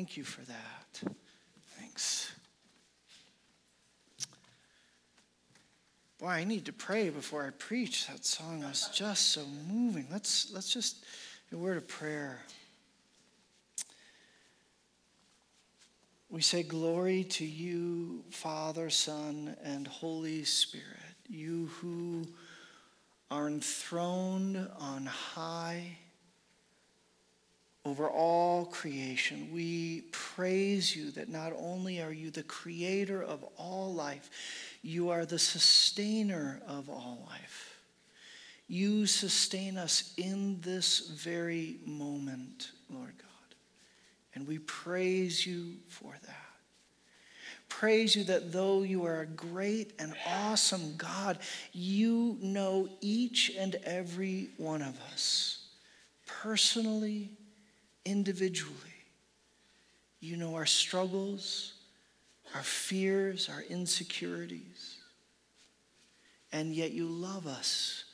Thank you for that. Thanks. Boy, I need to pray before I preach. That song was just so moving. Let's, let's just, a word of prayer. We say, Glory to you, Father, Son, and Holy Spirit, you who are enthroned on high over all creation. We praise you that not only are you the creator of all life, you are the sustainer of all life. You sustain us in this very moment, Lord God. And we praise you for that. Praise you that though you are a great and awesome God, you know each and every one of us personally, individually. You know our struggles, our fears, our insecurities. And yet you love us,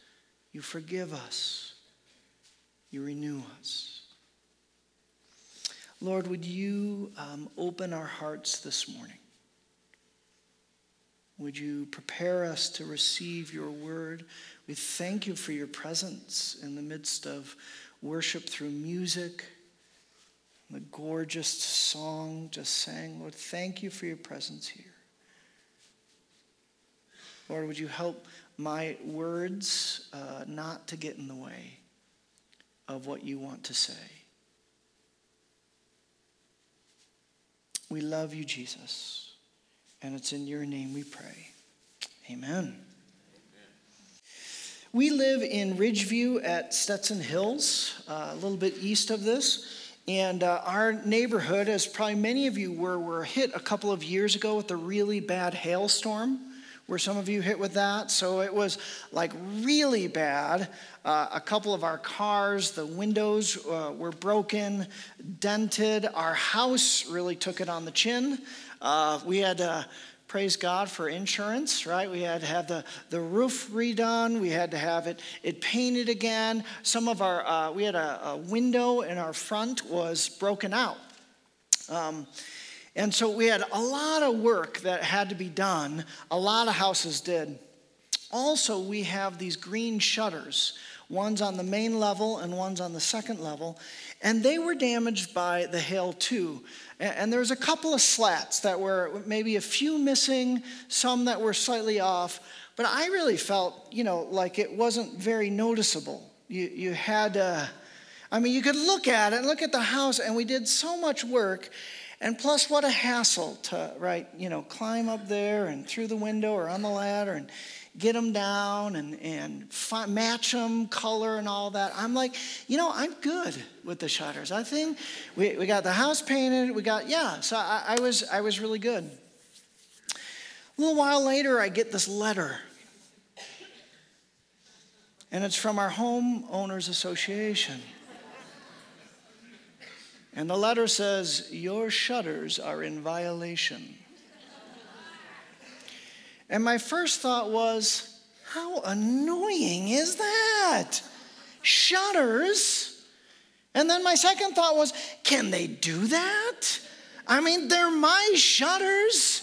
you forgive us, you renew us. Lord, would you um, open our hearts this morning? Would you prepare us to receive your word? We thank you for your presence in the midst of worship through music the gorgeous song just sang. Lord, thank you for your presence here. Lord, would you help my words uh, not to get in the way of what you want to say? We love you, Jesus, and it's in your name we pray. Amen. We live in Ridgeview at Stetson Hills, uh, a little bit east of this. And uh, our neighborhood, as probably many of you were, were hit a couple of years ago with a really bad hailstorm. Were some of you hit with that? So it was like really bad. Uh, a couple of our cars, the windows uh, were broken, dented. Our house really took it on the chin. Uh, we had to praise God for insurance, right? We had to have the, the roof redone. We had to have it, it painted again. Some of our, uh, we had a, a, window in our front was broken out. Um, and so we had a lot of work that had to be done. A lot of houses did. Also, we have these green shutters. One's on the main level and one's on the second level. And they were damaged by the hail too. And there was a couple of slats that were maybe a few missing, some that were slightly off. But I really felt, you know, like it wasn't very noticeable. You, you had, uh, I mean, you could look at it look at the house, and we did so much work. And plus, what a hassle to, right, you know, climb up there and through the window or on the ladder and get them down and, and fi- match them, color and all that. I'm like, you know, I'm good with the shutters. I think we, we got the house painted. We got, yeah, so I, I, was, I was really good. A little while later, I get this letter. And it's from our homeowners association. And the letter says, Your shutters are in violation. And my first thought was, how annoying is that? Shutters. And then my second thought was, can they do that? I mean, they're my shutters.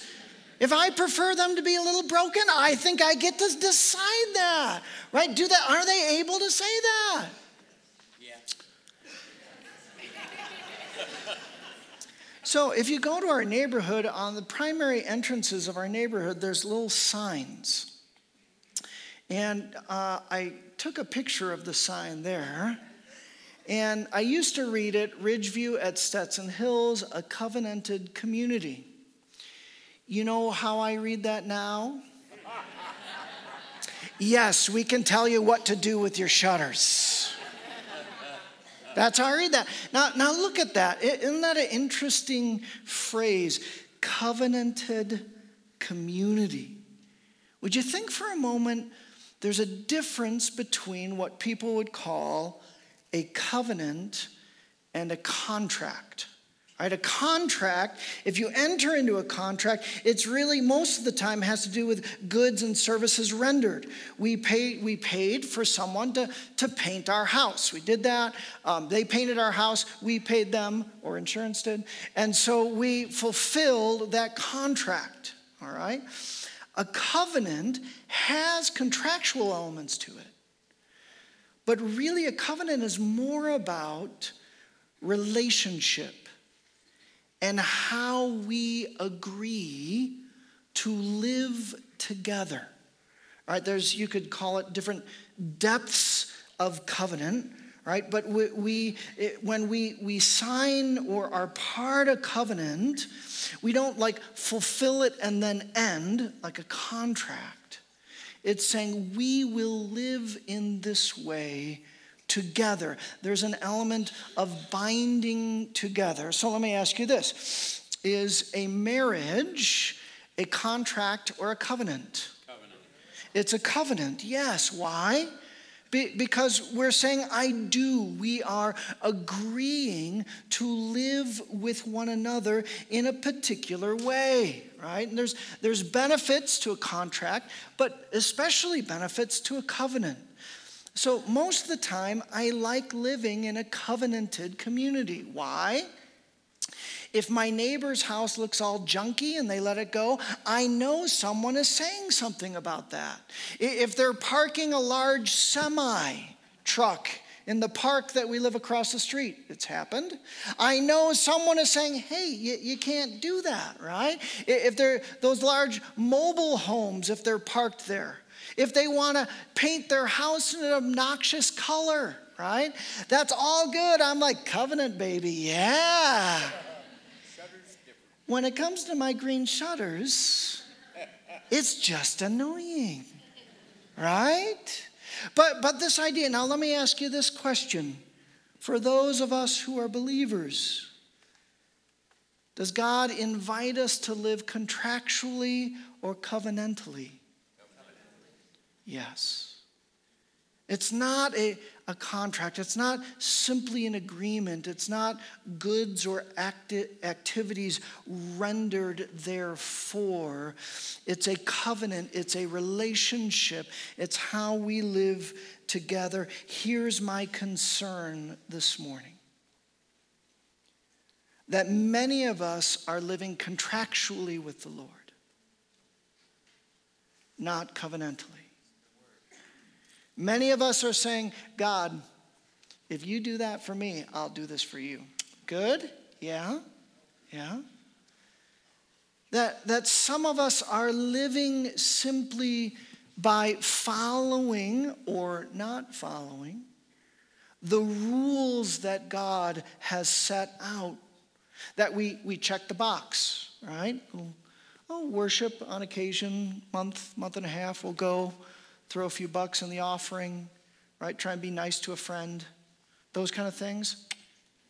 If I prefer them to be a little broken, I think I get to decide that. Right? Do that. Are they able to say that? So, if you go to our neighborhood, on the primary entrances of our neighborhood, there's little signs. And uh, I took a picture of the sign there. And I used to read it Ridgeview at Stetson Hills, a covenanted community. You know how I read that now? yes, we can tell you what to do with your shutters. That's how I read that. Now, now look at that. Isn't that an interesting phrase? Covenanted community. Would you think for a moment there's a difference between what people would call a covenant and a contract? Right? A contract, if you enter into a contract, it's really most of the time has to do with goods and services rendered. We, pay, we paid for someone to, to paint our house. We did that. Um, they painted our house. We paid them, or insurance did. And so we fulfilled that contract. All right? A covenant has contractual elements to it. But really, a covenant is more about relationship and how we agree to live together. Right? There's you could call it different depths of covenant, right? But we, we it, when we we sign or are part of a covenant, we don't like fulfill it and then end like a contract. It's saying we will live in this way together. There's an element of binding together. So let me ask you this Is a marriage a contract or a covenant? Covenant. It's a covenant, yes. Why? because we're saying, I do. We are agreeing to live with one another in a particular way, right? And there's, there's benefits to a contract, but especially benefits to a covenant. So, most of the time, I like living in a covenanted community. Why? If my neighbor's house looks all junky and they let it go, I know someone is saying something about that. If they're parking a large semi truck in the park that we live across the street. It's happened. I know someone is saying, hey, you, you can't do that, right? If they're those large mobile homes, if they're parked there, if they want to paint their house in an obnoxious color, right? That's all good. I'm like, covenant, baby, yeah. When it comes to my green shutters, it's just annoying, right? But, but this idea, now let me ask you this question. For those of us who are believers, does God invite us to live contractually or covenantally? Yes. It's not a, a contract, it's not simply an agreement, it's not goods or acti- activities rendered therefore. It's a covenant, it's a relationship, it's how we live together. Here's my concern this morning that many of us are living contractually with the Lord, not covenantally. Many of us are saying, God, if you do that for me, I'll do this for you. Good? Yeah? Yeah? That, that some of us are living simply by following or not following the rules that God has set out. That we, we check the box, right? Oh, worship on occasion, month, month and a half, we'll go throw a few bucks in the offering, right? Try and be nice to a friend, those kind of things.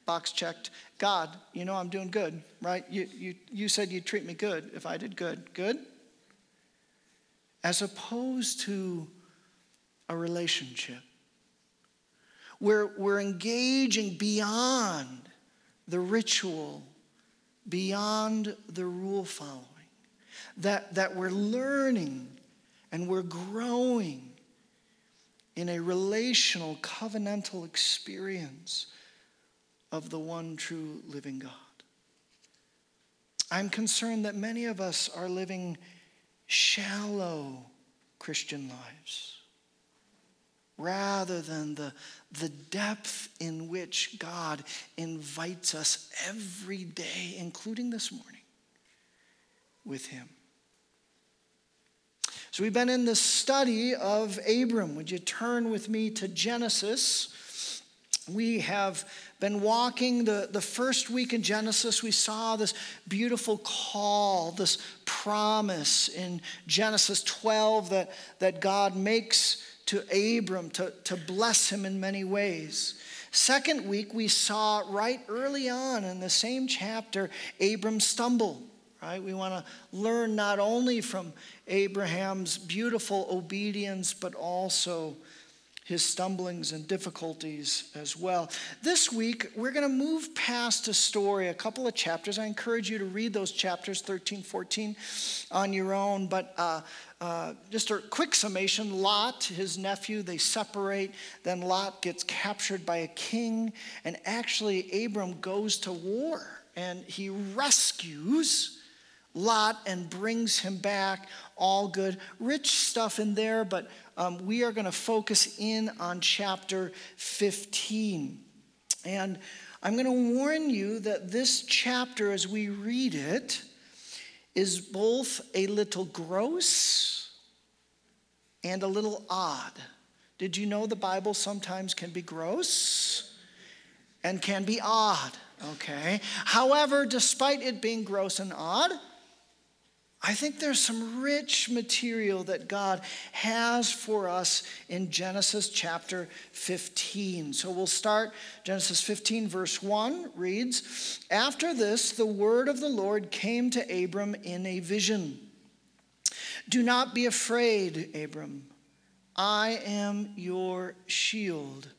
Box checked. God, you know I'm doing good, right? You, you, you said you'd treat me good if I did good. Good? As opposed to a relationship where we're engaging beyond the ritual, beyond the rule following, that, that we're learning and we're growing in a relational, covenantal experience of the one true living God. I'm concerned that many of us are living shallow Christian lives rather than the, the depth in which God invites us every day, including this morning, with Him. So we've been in the study of Abram. Would you turn with me to Genesis? We have been walking the, the first week in Genesis. We saw this beautiful call, this promise in Genesis 12 that, that God makes to Abram to, to bless him in many ways. Second week, we saw right early on in the same chapter, Abram stumble right? We want to learn not only from Abraham's beautiful obedience, but also his stumblings and difficulties as well. This week, we're going to move past a story, a couple of chapters. I encourage you to read those chapters 13, 14 on your own. But uh, uh, just a quick summation Lot, his nephew, they separate. Then Lot gets captured by a king. And actually, Abram goes to war and he rescues Lot and brings him back. All good. Rich stuff in there, but um, we are going to focus in on chapter 15. And I'm going to warn you that this chapter, as we read it, is both a little gross and a little odd. Did you know the Bible sometimes can be gross and can be odd? Okay. However, despite it being gross and odd, I think there's some rich material that God has for us in Genesis chapter 15. So we'll start Genesis 15, verse 1 reads After this, the word of the Lord came to Abram in a vision. Do not be afraid, Abram. I am your shield,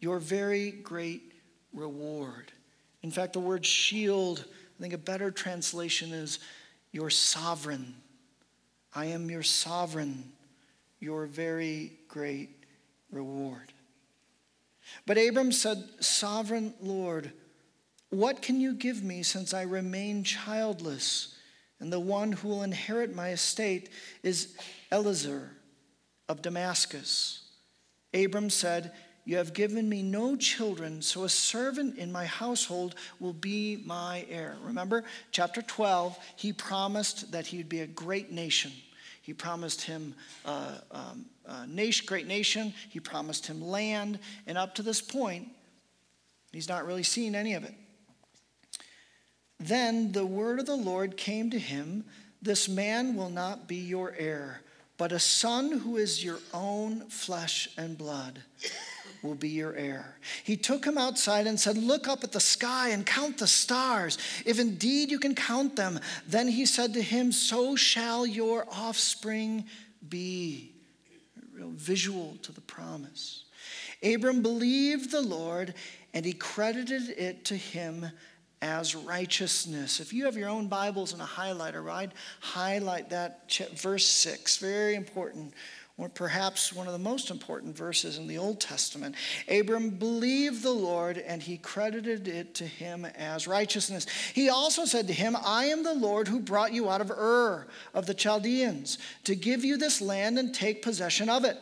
your very great reward. In fact, the word shield, I think a better translation is your sovereign. I am your sovereign, your very great reward. But Abram said, Sovereign Lord, what can you give me since I remain childless? And the one who will inherit my estate is Eliezer of Damascus. Abram said, you have given me no children, so a servant in my household will be my heir. Remember, chapter 12, he promised that he would be a great nation. He promised him uh, um, a nation, great nation. He promised him land. And up to this point, he's not really seen any of it. Then the word of the Lord came to him This man will not be your heir, but a son who is your own flesh and blood will be your heir. He took him outside and said, Look up at the sky and count the stars. If indeed you can count them, then he said to him, So shall your offspring be. Real visual to the promise. Abram believed the Lord and he credited it to him as righteousness. If you have your own Bibles and a highlighter, I'd highlight that verse 6. Very important or perhaps one of the most important verses in the Old Testament. Abram believed the Lord and he credited it to him as righteousness. He also said to him, I am the Lord who brought you out of Ur of the Chaldeans to give you this land and take possession of it.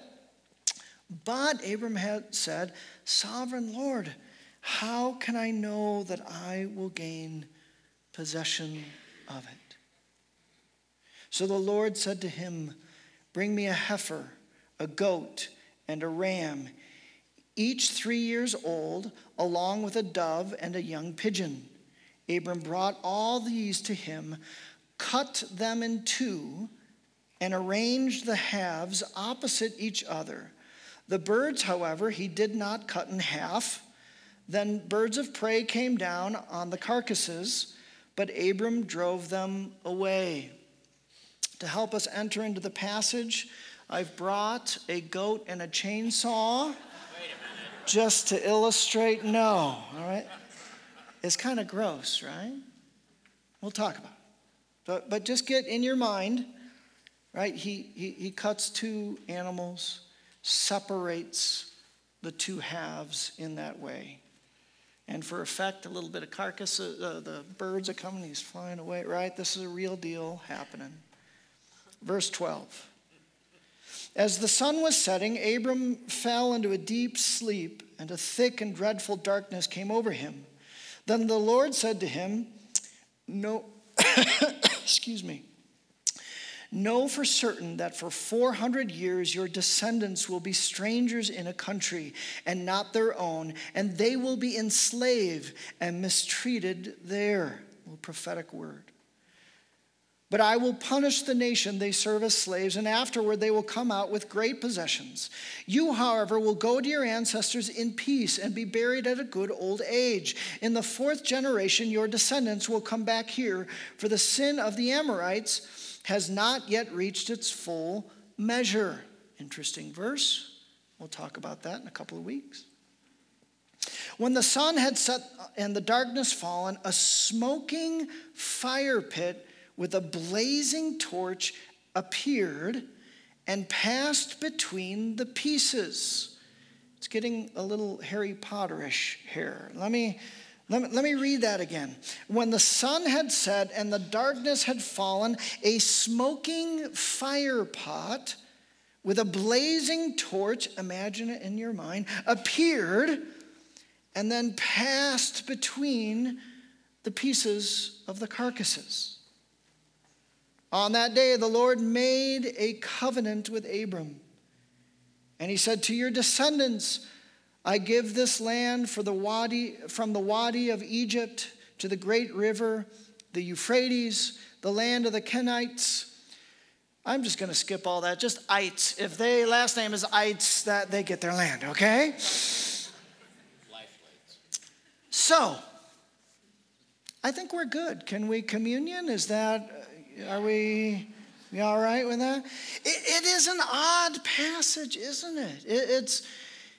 But Abram had said, Sovereign Lord, how can I know that I will gain possession of it? So the Lord said to him, Bring me a heifer, a goat, and a ram, each three years old, along with a dove and a young pigeon. Abram brought all these to him, cut them in two, and arranged the halves opposite each other. The birds, however, he did not cut in half. Then birds of prey came down on the carcasses, but Abram drove them away. To help us enter into the passage, I've brought a goat and a chainsaw just to illustrate no, all right? It's kind of gross, right? We'll talk about it. But, but just get in your mind, right? He, he, he cuts two animals, separates the two halves in that way. And for effect, a little bit of carcass, uh, the birds are coming, he's flying away, right? This is a real deal happening. Verse 12. As the sun was setting, Abram fell into a deep sleep, and a thick and dreadful darkness came over him. Then the Lord said to him, No, excuse me. Know for certain that for 400 years your descendants will be strangers in a country and not their own, and they will be enslaved and mistreated there. A prophetic word. But I will punish the nation they serve as slaves, and afterward they will come out with great possessions. You, however, will go to your ancestors in peace and be buried at a good old age. In the fourth generation, your descendants will come back here, for the sin of the Amorites has not yet reached its full measure. Interesting verse. We'll talk about that in a couple of weeks. When the sun had set and the darkness fallen, a smoking fire pit with a blazing torch appeared and passed between the pieces. It's getting a little Harry Potterish here. Let me, let me, let me read that again. When the sun had set and the darkness had fallen, a smoking fire pot with a blazing torch, imagine it in your mind, appeared and then passed between the pieces of the carcasses. On that day, the Lord made a covenant with Abram. And he said, To your descendants, I give this land for the wadi, from the wadi of Egypt to the great river, the Euphrates, the land of the Kenites. I'm just going to skip all that. Just ites. If they last name is ites, that they get their land. Okay. So, I think we're good. Can we communion? Is that, are we, we all right with that? it, it is an odd passage, isn't it? it it's,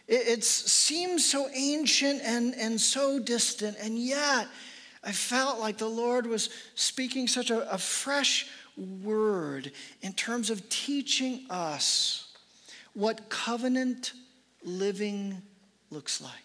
it, seems so ancient and, and so distant, and yet I felt like the Lord was speaking such a, a fresh word in terms of teaching us what covenant living looks like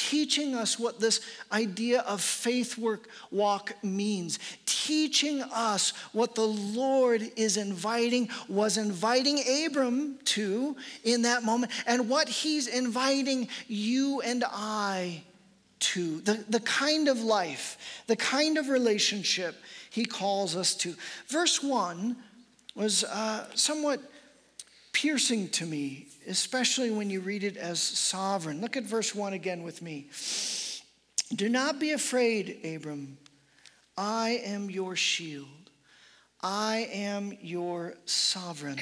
teaching us what this idea of faith work walk means, teaching us what the Lord is inviting, was inviting Abram to in that moment, and what he's inviting you and I to. The, the kind of life, the kind of relationship he calls us to. Verse 1 was uh, somewhat piercing to me especially when you read it as sovereign. Look at verse 1 again with me. Do not be afraid, Abram. I am your shield. I am your sovereign,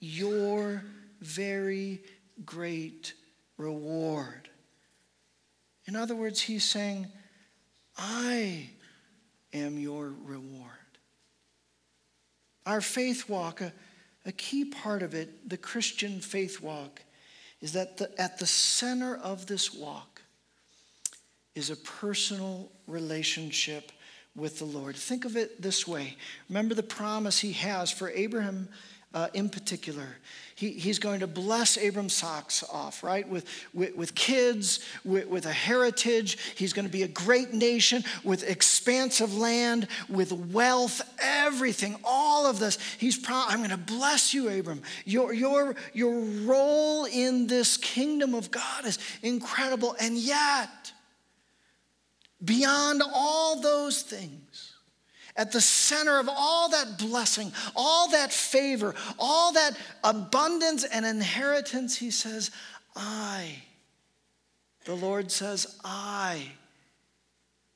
your very great reward. In other words, he's saying, I am your reward. Our faith walk, uh, a key part of it, the Christian faith walk, is that the, at the center of this walk is a personal relationship with the Lord. Think of it this way. Remember the promise he has for Abraham uh, in particular. He, he's going to bless Abram socks off, right? With, with, with kids, with, with, a heritage. He's going to be a great nation with expansive land, with wealth, everything, all of this. He's pro- I'm going to bless you, Abram. Your, your, your role in this kingdom of God is incredible. And yet, beyond all those things, at the center of all that blessing, all that favor, all that abundance and inheritance, he says, I, the Lord says, I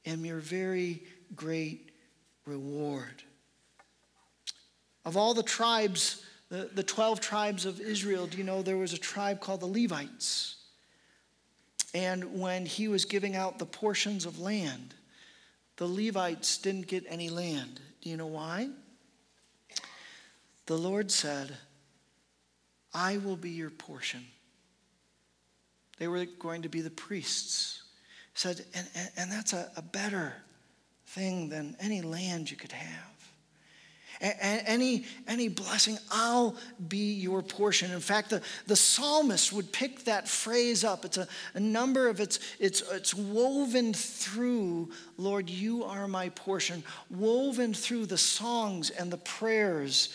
am your very great reward. Of all the tribes, the, the 12 tribes of Israel, do you know there was a tribe called the Levites? And when he was giving out the portions of land, the Levites didn't get any land. Do you know why? The Lord said, I will be your portion. They were going to be the priests. Said, and, and, and that's a, a better thing than any land you could have any, any blessing, I'll be your portion. In fact, the, the psalmist would pick that phrase up. It's a, a number of it's, it's, it's woven through, Lord, you are my portion, woven through the songs and the prayers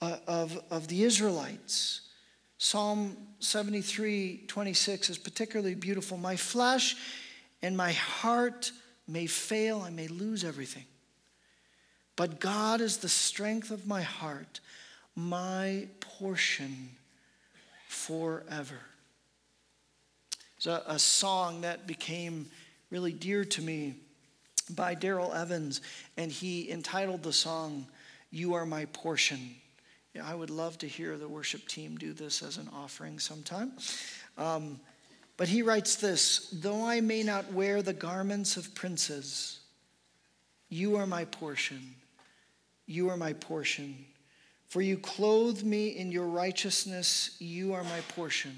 uh, of, of the Israelites. Psalm 73, 26 is particularly beautiful. My flesh and my heart may fail, I may lose everything. But God is the strength of my heart, my portion forever. It's a, a song that became really dear to me by Darrell Evans, and he entitled the song, You Are My Portion. Yeah, I would love to hear the worship team do this as an offering sometime. Um, but he writes this Though I may not wear the garments of princes, you are my portion. You are my portion For you clothe me in your righteousness, you are my portion.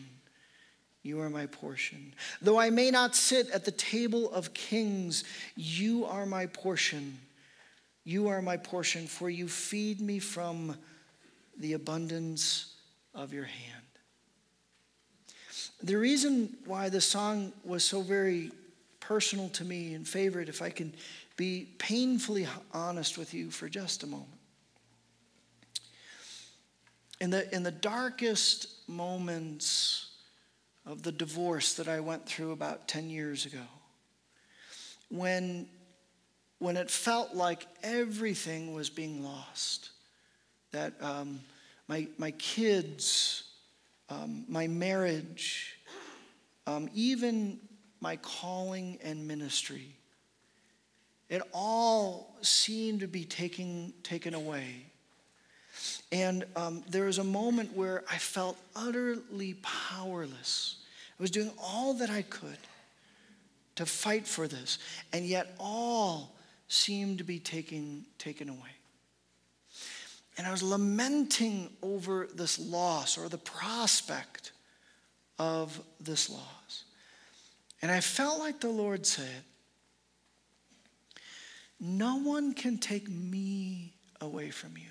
You are my portion. Though I may not sit at the table of kings, you are my portion. You are my portion, for you feed me from the abundance of your hand. The reason why the song was so very personal to me and favorite, if I can be painfully honest with you for just a moment. In the, in the darkest moments of the divorce that I went through about 10 years ago, when, when it felt like everything was being lost, that um, my, my kids, um, my marriage, um, even my calling and ministry, it all seemed to be taken, taken away. And um, there was a moment where I felt utterly powerless. I was doing all that I could to fight for this, and yet all seemed to be taken, taken away. And I was lamenting over this loss or the prospect of this loss. And I felt like the Lord said, No one can take me away from you.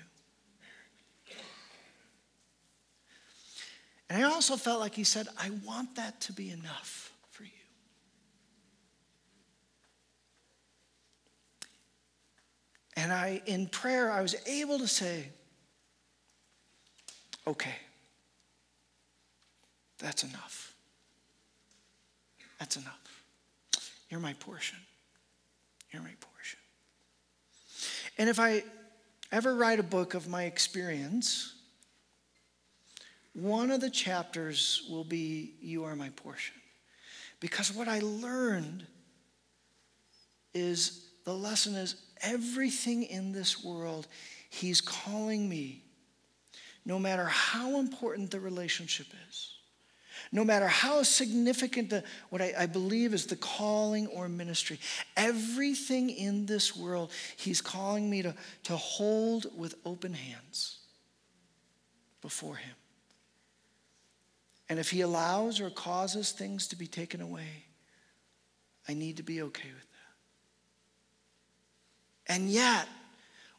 And I also felt like He said, I want that to be enough for you. And I, in prayer, I was able to say, okay, that's enough. That's enough. You're my portion. You're my portion. And if I ever write a book of my experience, one of the chapters will be You Are My Portion. Because what I learned is the lesson is everything in this world, He's calling me, no matter how important the relationship is, no matter how significant the, what I, I, believe is the calling or ministry, everything in this world, He's calling me to, to hold with open hands before Him. And if He allows or causes things to be taken away, I need to be okay with that. And yet,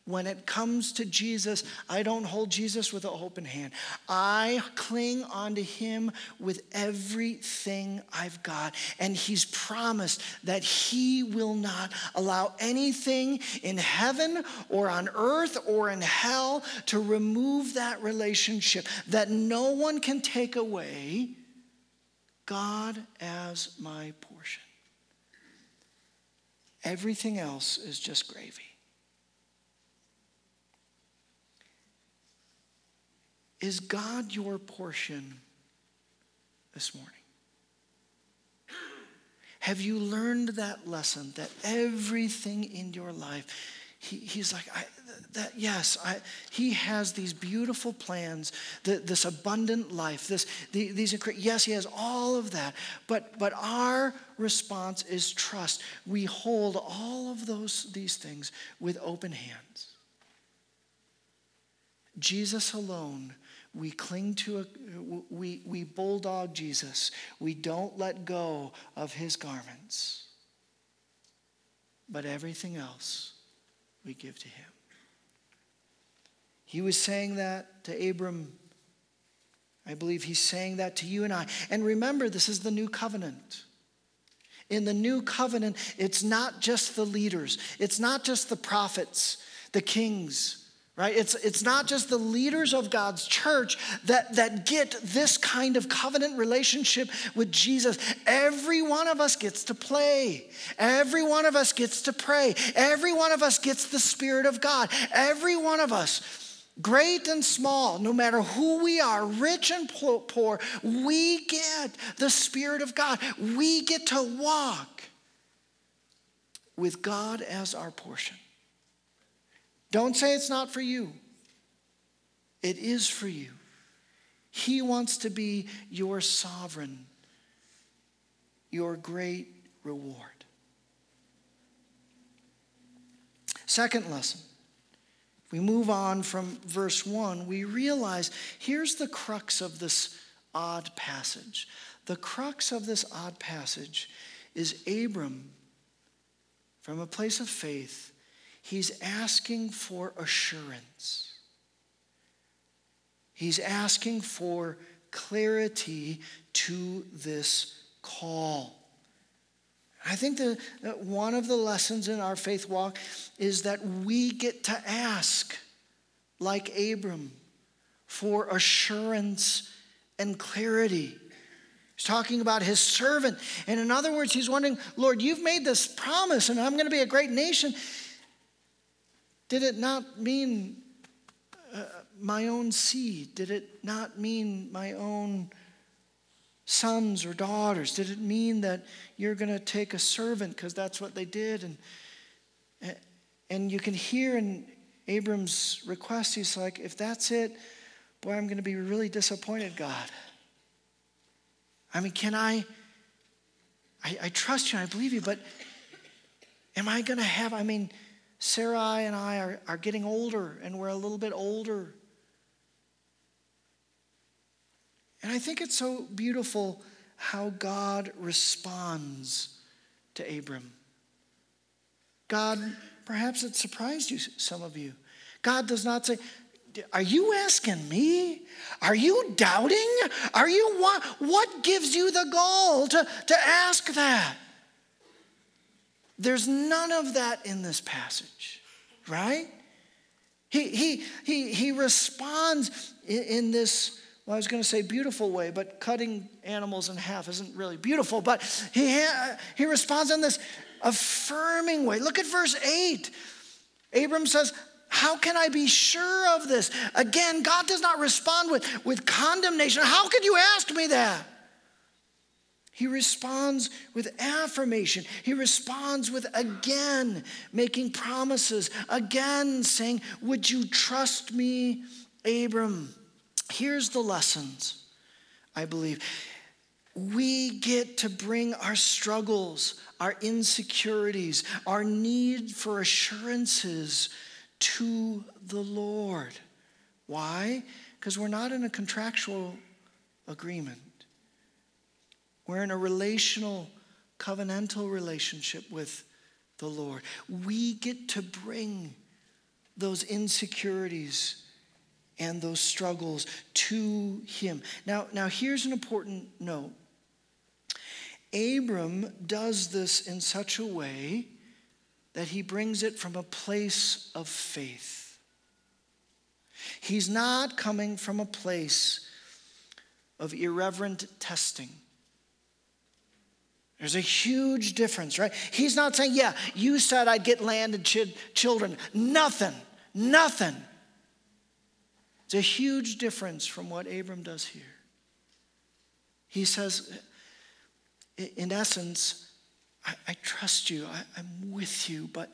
when it comes to Jesus, I don't hold Jesus with an open hand. I cling onto him with everything I've got. And he's promised that he will not allow anything in heaven or on earth or in hell to remove that relationship, that no one can take away God as my portion. Everything else is just gravy. Is God your portion this morning? Have you learned that lesson that everything in your life, he, he's like, I, that yes, I, he has these beautiful plans, the, this abundant life, this, the, these yes, he has all of that. But but our response is trust. We hold all of those these things with open hands. Jesus alone we cling to a, we, we bulldog Jesus. We don't let go of his garments. But everything else we give to him. He was saying that to Abram. I believe he's saying that to you and I. And remember, this is the new covenant. In the new covenant, it's not just the leaders, it's not just the prophets, the kings right? It's, it's not just the leaders of god's church that, that get this kind of covenant relationship with jesus. Every one of us gets to play. Every one of us gets to pray. Every one of us gets the spirit of god. Every one of us Great and small, no matter who we are, rich and poor, we get the Spirit of God. We get to walk with God as our portion. Don't say it's not for you. It is for you. He wants to be your sovereign, your great reward. Second lesson we move on from verse 1, we realize here's the crux of this odd passage. The crux of this odd passage is Abram, from a place of faith, he's asking for assurance. He's asking for clarity to this call. I think that one of the lessons in our faith walk is that we get to ask, like Abram, for assurance and clarity. He's talking about his servant. And in other words, he's wondering, Lord, you've made this promise and I'm going to be a great nation. Did it not mean uh, my own seed? Did it not mean my own sons or daughters? Did it mean that you're going to take a servant because that's what they did? And, and you can hear in Abram's request, he's like, if that's it, boy, I'm going to be really disappointed, God. I mean, can I, I, I trust you, I believe you, but am I going to have, I mean, Sarai and I are, are getting older and we're a little bit older. And I think it's so beautiful how God responds to Abram. God, perhaps it surprised you, some of you. God does not say, Are you asking me? Are you doubting? Are you what? What gives you the gall to, to ask that? There's none of that in this passage, right? He, he, he, he responds in, in this well, I was going to say beautiful way, but cutting animals in half isn't really beautiful. But he, he responds in this affirming way. Look at verse 8. Abram says, How can I be sure of this? Again, God does not respond with, with condemnation. How could you ask me that? He responds with affirmation. He responds with again making promises, again saying, Would you trust me, Abram? Here's the lessons, I believe. We get to bring our struggles, our insecurities, our need for assurances to the Lord. Why? Because we're not in a contractual agreement. We're in a relational, covenantal relationship with the Lord. We get to bring those insecurities and those struggles to him. Now, now here's an important note. Abram does this in such a way that he brings it from a place of faith. He's not coming from a place of irreverent testing. There's a huge difference, right? He's not saying, Yeah, you said I'd get land and ch- children. Nothing, nothing. It's a huge difference from what Abram does here. He says, in essence, I, I trust you, I, am with you, but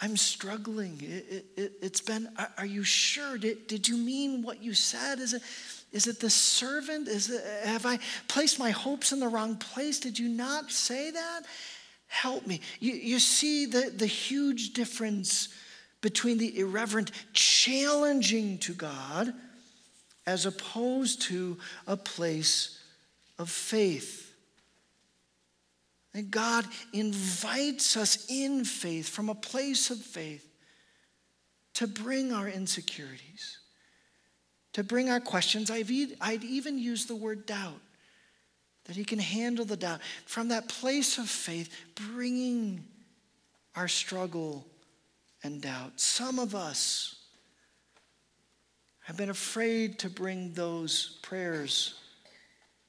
I'm struggling. It, it, it's been, are, are you sure? Did, did you mean what you said? Is it, is it the servant? Is it, have I placed my hopes in the wrong place? Did you not say that? Help me. You, you see the, the huge difference between the irreverent challenging to God as opposed to a place of faith. And God invites us in faith, from a place of faith, to bring our insecurities, to bring our questions. I've e- I'd even use the word doubt, that He can handle the doubt. From that place of faith, bringing our struggle and doubt. Some of us have been afraid to bring those prayers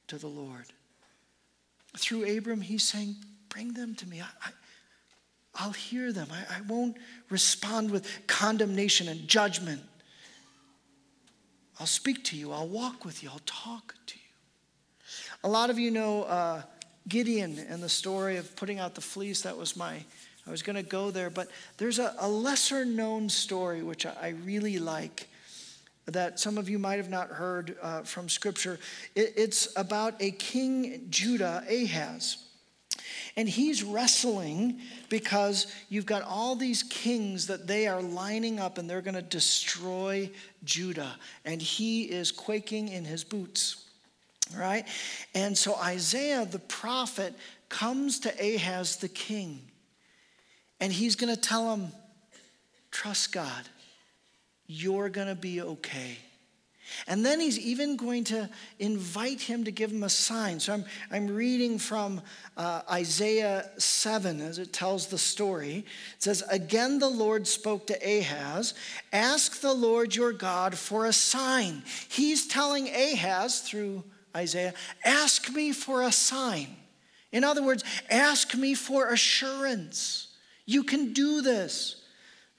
to the Lord. Through Abram, he's saying, Bring them to me. I, will hear them. I, I won't respond with condemnation and judgment. I'll speak to you. I'll walk with you. I'll talk to you. A lot of you know uh, Gideon and the story of putting out the fleece. That was my I was going to go there, but there's a, a lesser known story which I, I, really like that some of you might have not heard uh, from Scripture. It, it's about a king, Judah, Ahaz. And he's wrestling because you've got all these kings that they are lining up and they're going to destroy Judah. And he is quaking in his boots, right? And so Isaiah the prophet comes to Ahaz the king, and he's going to tell him, Trust God, you're going to be okay. And then he's even going to invite him to give him a sign. So I'm, I'm reading from uh, Isaiah 7 as it tells the story. It says, Again the Lord spoke to Ahaz, Ask the Lord your God for a sign. He's telling Ahaz through Isaiah, Ask me for a sign. In other words, ask me for assurance. You can do this.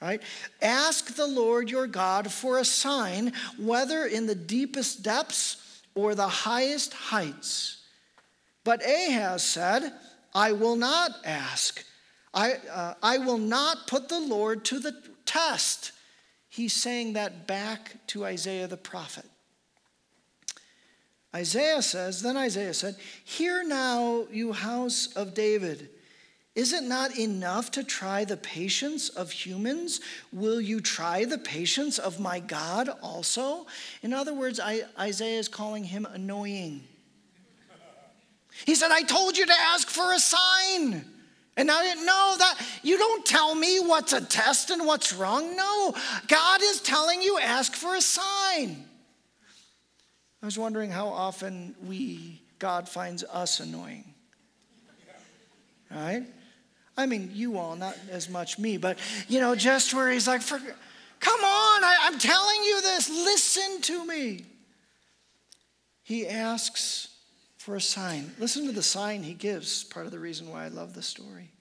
Right? Ask the Lord your God for a sign, whether in the deepest depths or the highest heights. But Ahaz said, I will not ask. I, uh, I will not put the Lord to the test. He's saying that back to Isaiah the prophet. Isaiah says, then Isaiah said, Hear now, you house of David. Is it not enough to try the patience of humans? Will you try the patience of my God also? In other words, I, Isaiah is calling him annoying. He said, I told you to ask for a sign. And I didn't know that. You don't tell me what's a test and what's wrong. No, God is telling you ask for a sign. I was wondering how often we, God finds us annoying. Right? I mean, you all, not as much me, but you know, just where he's like, come on, I, I'm telling you this, listen to me. He asks for a sign. Listen to the sign he gives, part of the reason why I love the story.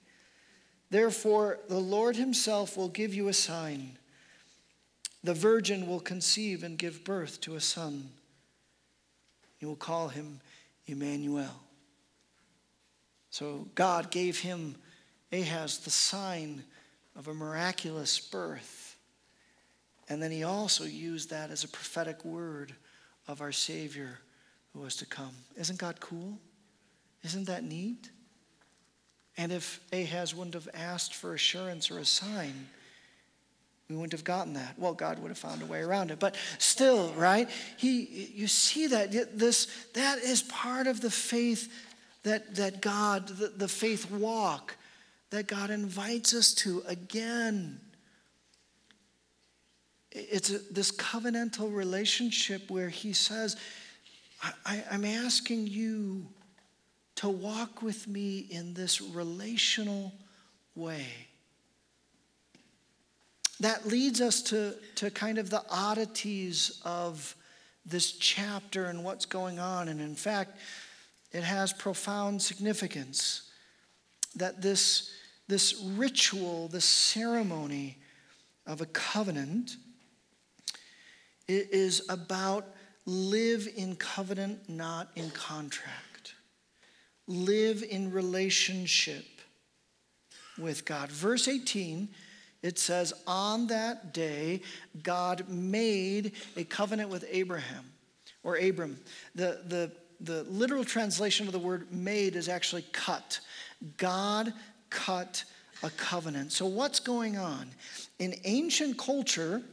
Therefore, the Lord himself will give you a sign. The virgin will conceive and give birth to a son. You will call him Emmanuel. So God gave him Ahaz the sign of a miraculous birth. And then he also used that as a prophetic word of our Savior who was to come. Isn't God cool? Isn't that neat? And if Ahaz wouldn't have asked for assurance or a sign, we wouldn't have gotten that. Well, God would have found a way around it. But still, right? He you see that this that is part of the faith that that God, the, the faith walk that God invites us to again. It's a, this covenantal relationship where He says, I, I'm asking you to walk with me in this relational way. That leads us to, to kind of the oddities of this chapter and what's going on. And in fact, it has profound significance that this this ritual, this ceremony of a covenant is about live in covenant, not in contract. Live in relationship with God. Verse 18, it says, On that day, God made a covenant with Abraham or Abram. The, the, the literal translation of the word made is actually cut. God cut a covenant. So, what's going on? In ancient culture,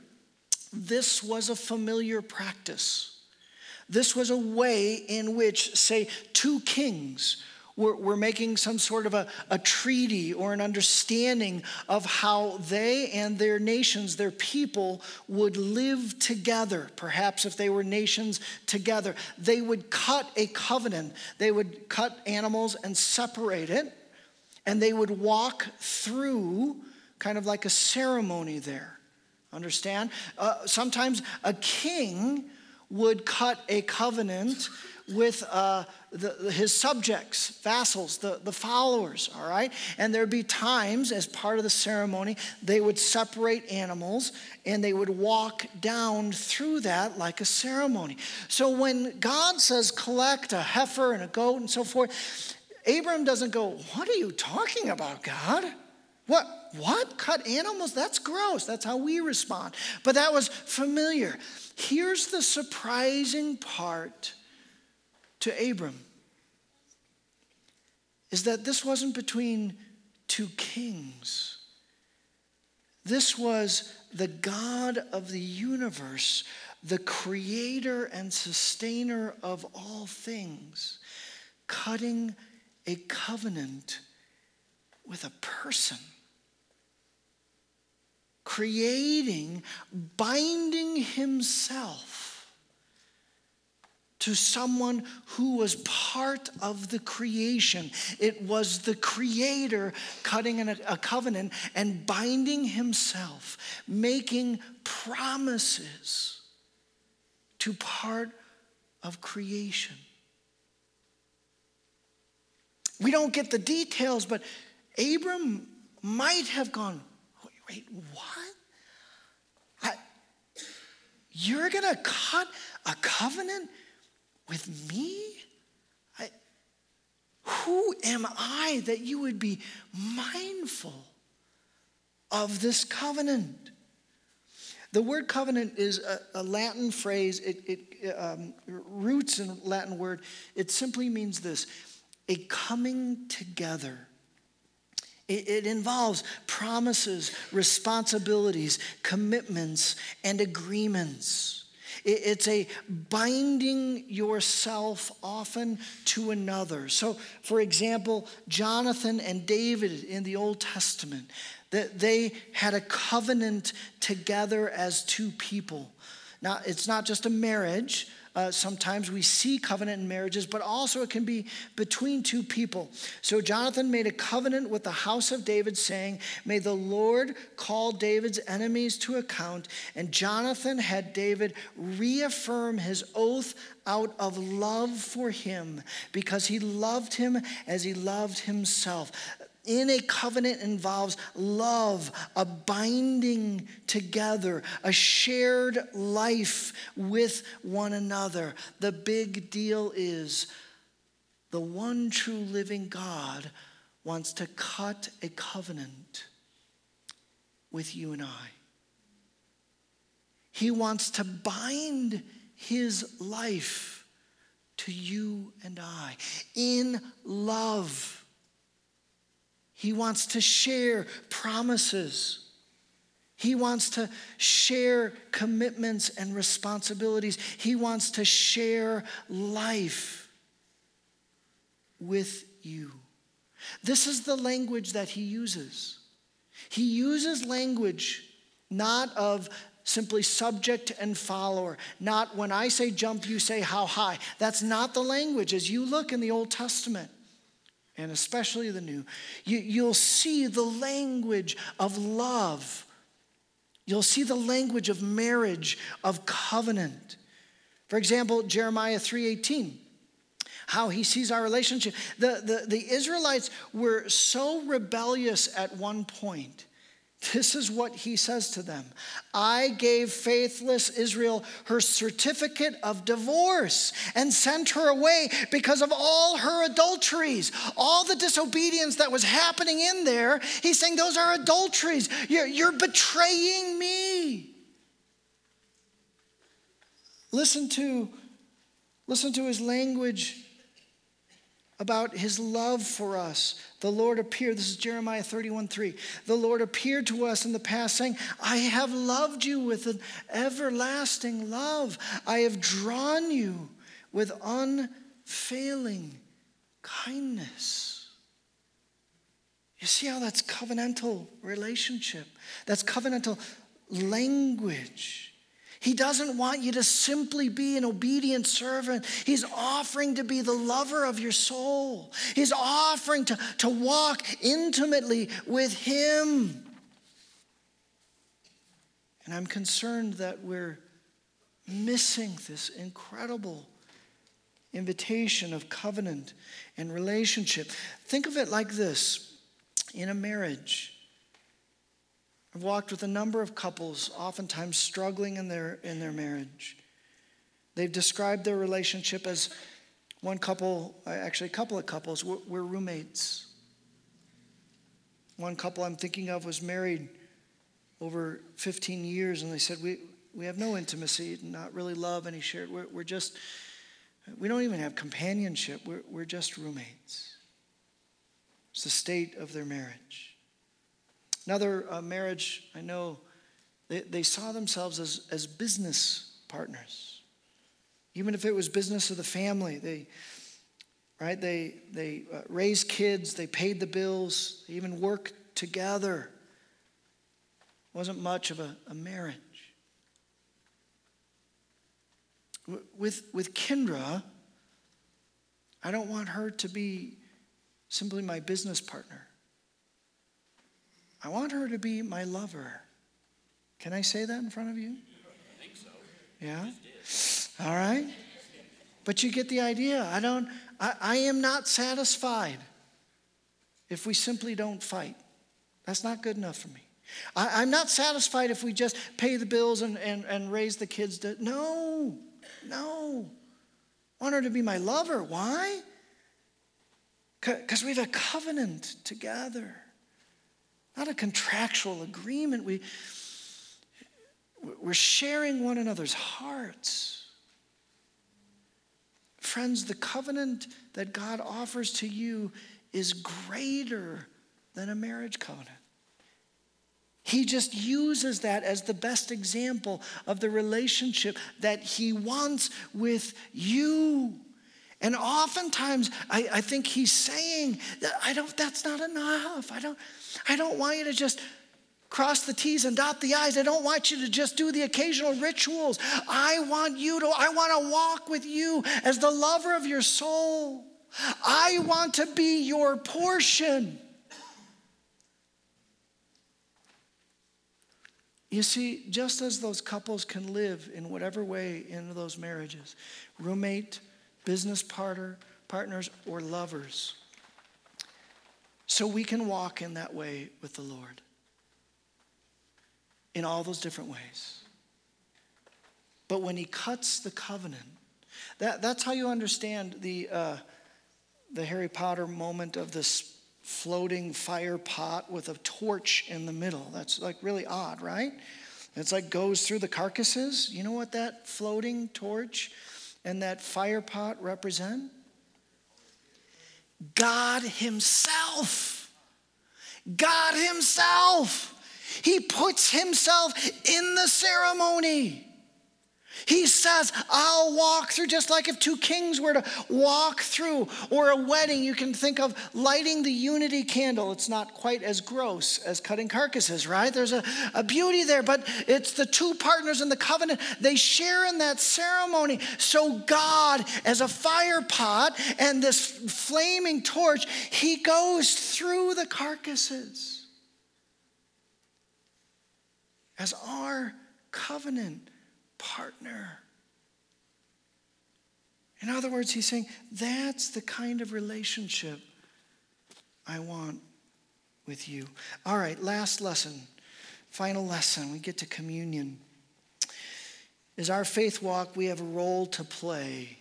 this was a familiar practice. This was a way in which, say, two kings were, were making some sort of a, a treaty or an understanding of how they and their nations, their people, would live together. Perhaps if they were nations together, they would cut a covenant. They would cut animals and separate it and they would walk through kind of like a ceremony there. Understand? Uh, sometimes a king would cut a covenant with uh, the, his subjects, vassals, the, the followers, all right? And there'd be times as part of the ceremony, they would separate animals and they would walk down through that like a ceremony. So when God says collect a heifer and a goat and so forth, Abram doesn't go, What are you talking about, God? What? What? Cut animals? That's gross. That's how we respond. But that was familiar. Here's the surprising part to Abram is that this wasn't between two kings. This was the God of the universe, the creator and sustainer of all things, cutting a covenant with a person creating, binding himself to someone who was part of the creation. It was the creator cutting a, covenant and binding himself, making promises to part of creation. We don't get the details, but Abram might have gone, wait, what? I, you're going to cut a covenant with me? I, who am I that you would be mindful of this covenant? The word covenant is a, a Latin phrase. It, it um, roots in Latin word. It simply means this a coming together it, involves promises, responsibilities, commitments, and agreements. it's a binding yourself often to another. So, for example, Jonathan and David in the Old Testament, that they had a covenant together as two people. Now, it's not just a marriage, uh, sometimes we see covenant in marriages, but also it can be between two people. So Jonathan made a covenant with the house of David, saying, May the Lord call David's enemies to account. And Jonathan had David reaffirm his oath out of love for him, because he loved him as he loved himself in a covenant involves love, a binding together, a shared life with one another. The big deal is the one true living God wants to cut a covenant with you and I. He wants to bind his life to you and I in love. He wants to share promises. He wants to share commitments and responsibilities. He wants to share life with you. This is the language that he uses. He uses language not of simply subject and follower, not when I say jump, you say how high. That's not the language as you look in the Old Testament and especially the new, you, you'll see the language of love. You'll see the language of marriage, of covenant. For example, Jeremiah 3:18 how he sees our relationship. The, the, the Israelites were so rebellious at one point this is what he says to them I gave faithless Israel her certificate of divorce and sent her away because of all her adulteries, all the disobedience that was happening in there. He's saying, Those are adulteries. You're, you're betraying me. Listen to, listen to his language about his love for us. The Lord appeared, this is Jeremiah 31 3. The Lord appeared to us in the past, saying, I have loved you with an everlasting love. I have drawn you with unfailing kindness. You see how that's covenantal relationship? That's covenantal language. He doesn't want you to simply be an obedient servant. He's offering to be the lover of your soul. He's offering to, to walk intimately with Him. And I'm concerned that we're missing this incredible invitation of covenant and relationship. Think of it like this in a marriage. I've walked with a number of couples, oftentimes struggling in their, in their marriage. They've described their relationship as one couple, uh, actually, a couple of couples, we're, we're roommates. One couple I'm thinking of was married over 15 years, and they said, We, we have no intimacy, not really love any shared. We're, we're just, we don't even have companionship. We're, we're just roommates. It's the state of their marriage. Another uh, marriage, I know, they, they saw themselves as, as business partners. Even if it was business of the family, they, right, they, they uh, raised kids, they paid the bills, they even worked together. It wasn't much of a, a marriage. With, with Kendra, I don't want her to be simply my business partner. I want her to be my lover. Can I say that in front of you? I think so. Yeah? All right. But you get the idea. I don't, I, I am not satisfied if we simply don't fight. That's not good enough for me. I, am not satisfied if we just pay the bills and, and, and raise the kids. To, no, no. I want her to be my lover. Why? Because we have a covenant together, not a contractual agreement. We, we're sharing one another's hearts. Friends, the covenant that God offers to you is greater than a marriage covenant. He just uses that as the best example of the relationship that he wants with you. And oftentimes, I, I think he's saying I don't, that's not enough. I don't, I don't want you to just cross the T's and dot the I's. I don't want you to just do the occasional rituals. I want you to, I want to walk with you as the lover of your soul. I want to be your portion. You see, just as those couples can live in whatever way in those marriages roommate, business partner, partners, or lovers so we can walk in that way with the Lord in all those different ways. But when He cuts the covenant, that, that's how you understand the, uh, the Harry Potter moment of this floating fire pot with a torch in the middle. That's like really odd, right? It's like goes through the carcasses. You know what that floating torch and that fire pot represent? God Himself. God Himself. He puts Himself in the ceremony. He says, I'll walk through, just like if two kings were to walk through, or a wedding, you can think of lighting the unity candle. It's not quite as gross as cutting carcasses, right? There's a, a beauty there, but it's the two partners in the covenant. They share in that ceremony. So, God, as a fire pot and this flaming torch, He goes through the carcasses as our covenant partner. In other words, he's saying, that's the kind of relationship I want with you. All right, last lesson, final lesson. We get to communion. Is our faith walk, we have a role to play.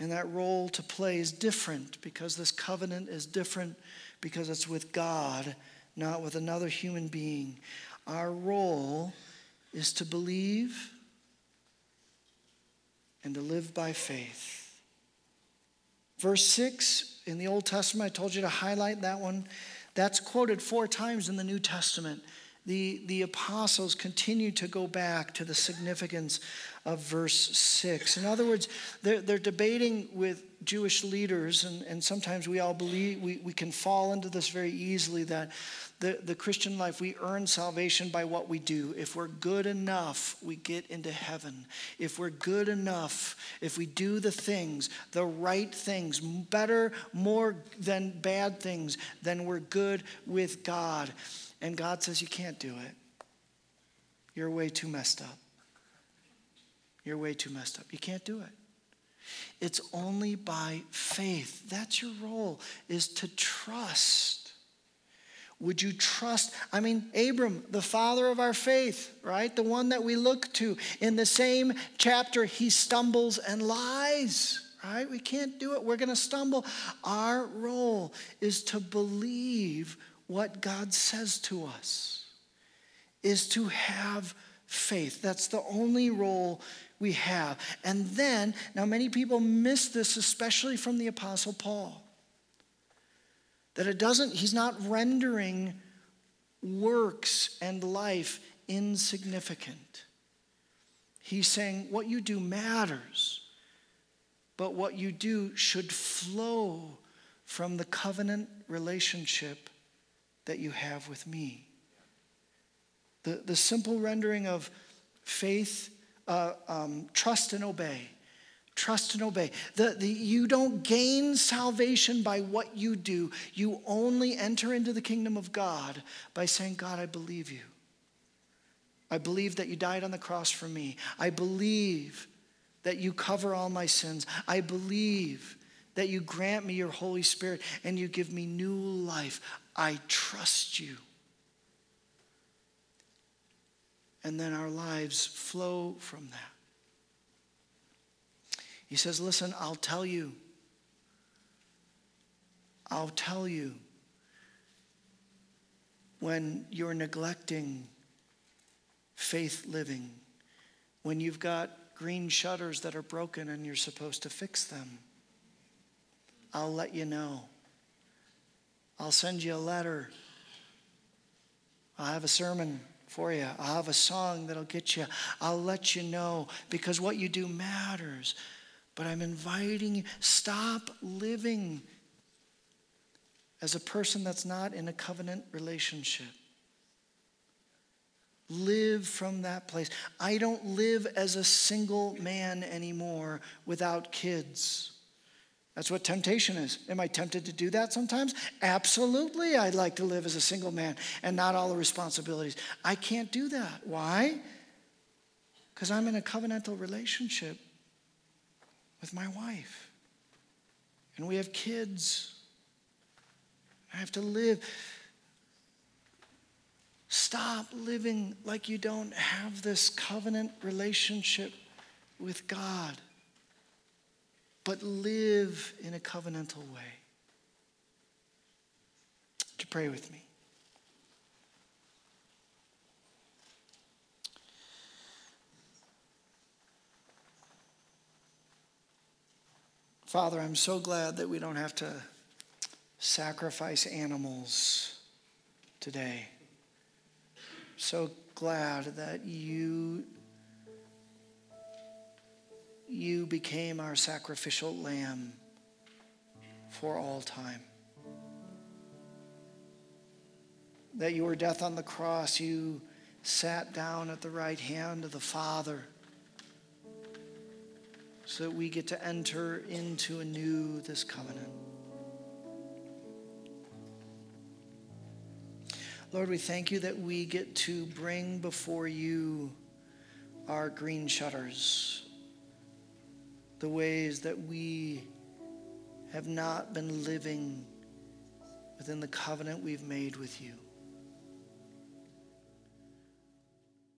And that role to play is different because this covenant is different because it's with God, not with another human being. Our role is to believe and to live by faith. Verse 6 in the Old Testament, I told you to highlight that one. That's quoted four times in the New Testament. The, the apostles continue to go back to the significance of verse 6. In other words, they're, they're debating with Jewish leaders, and, and sometimes we all believe, we, we can fall into this very easily that the, the Christian life, we earn salvation by what we do. If we're good enough, we get into heaven. If we're good enough, if we do the things, the right things, better, more than bad things, then we're good with God. And God says, You can't do it. You're way too messed up. You're way too messed up. You can't do it. It's only by faith. That's your role, is to trust would you trust? I mean, Abram, the father of our faith, right? The one that we look to. In the same chapter, he stumbles and lies, right? We can't do it. We're going to stumble. Our role is to believe what God says to us, is to have faith. That's the only role we have. And then, now many people miss this, especially from the Apostle Paul That it doesn't, he's not rendering works and life insignificant. He's saying what you do matters, but what you do should flow from the covenant relationship that you have with me. The, the simple rendering of faith, uh, um, trust and obey. Trust and obey. The, the, you don't gain salvation by what you do. You only enter into the kingdom of God by saying, God, I believe you. I believe that you died on the cross for me. I believe that you cover all my sins. I believe that you grant me your Holy Spirit and you give me new life. I trust you. And then our lives flow from that. He says, Listen, I'll tell you. I'll tell you when you're neglecting faith living, when you've got green shutters that are broken and you're supposed to fix them. I'll let you know. I'll send you a letter. I'll have a sermon for you. I'll have a song that'll get you. I'll let you know because what you do matters. But I'm inviting you, stop living as a person that's not in a covenant relationship. Live from that place. I don't live as a single man anymore without kids. That's what temptation is. Am I tempted to do that sometimes? Absolutely. I'd like to live as a single man and not all the responsibilities. I can't do that. Why? Because I'm in a covenantal relationship with my wife. And we have kids. I have to live. Stop living like you don't have this covenant relationship with God, but live in a covenantal way. To pray with me. Father, I'm so glad that we don't have to sacrifice animals today. So glad that you you became our sacrificial lamb for all time. That your death on the cross, you sat down at the right hand of the Father so that we get to enter into anew this covenant. Lord, we thank you that we get to bring before you our green shutters, the ways that we have not been living within the covenant we've made with you.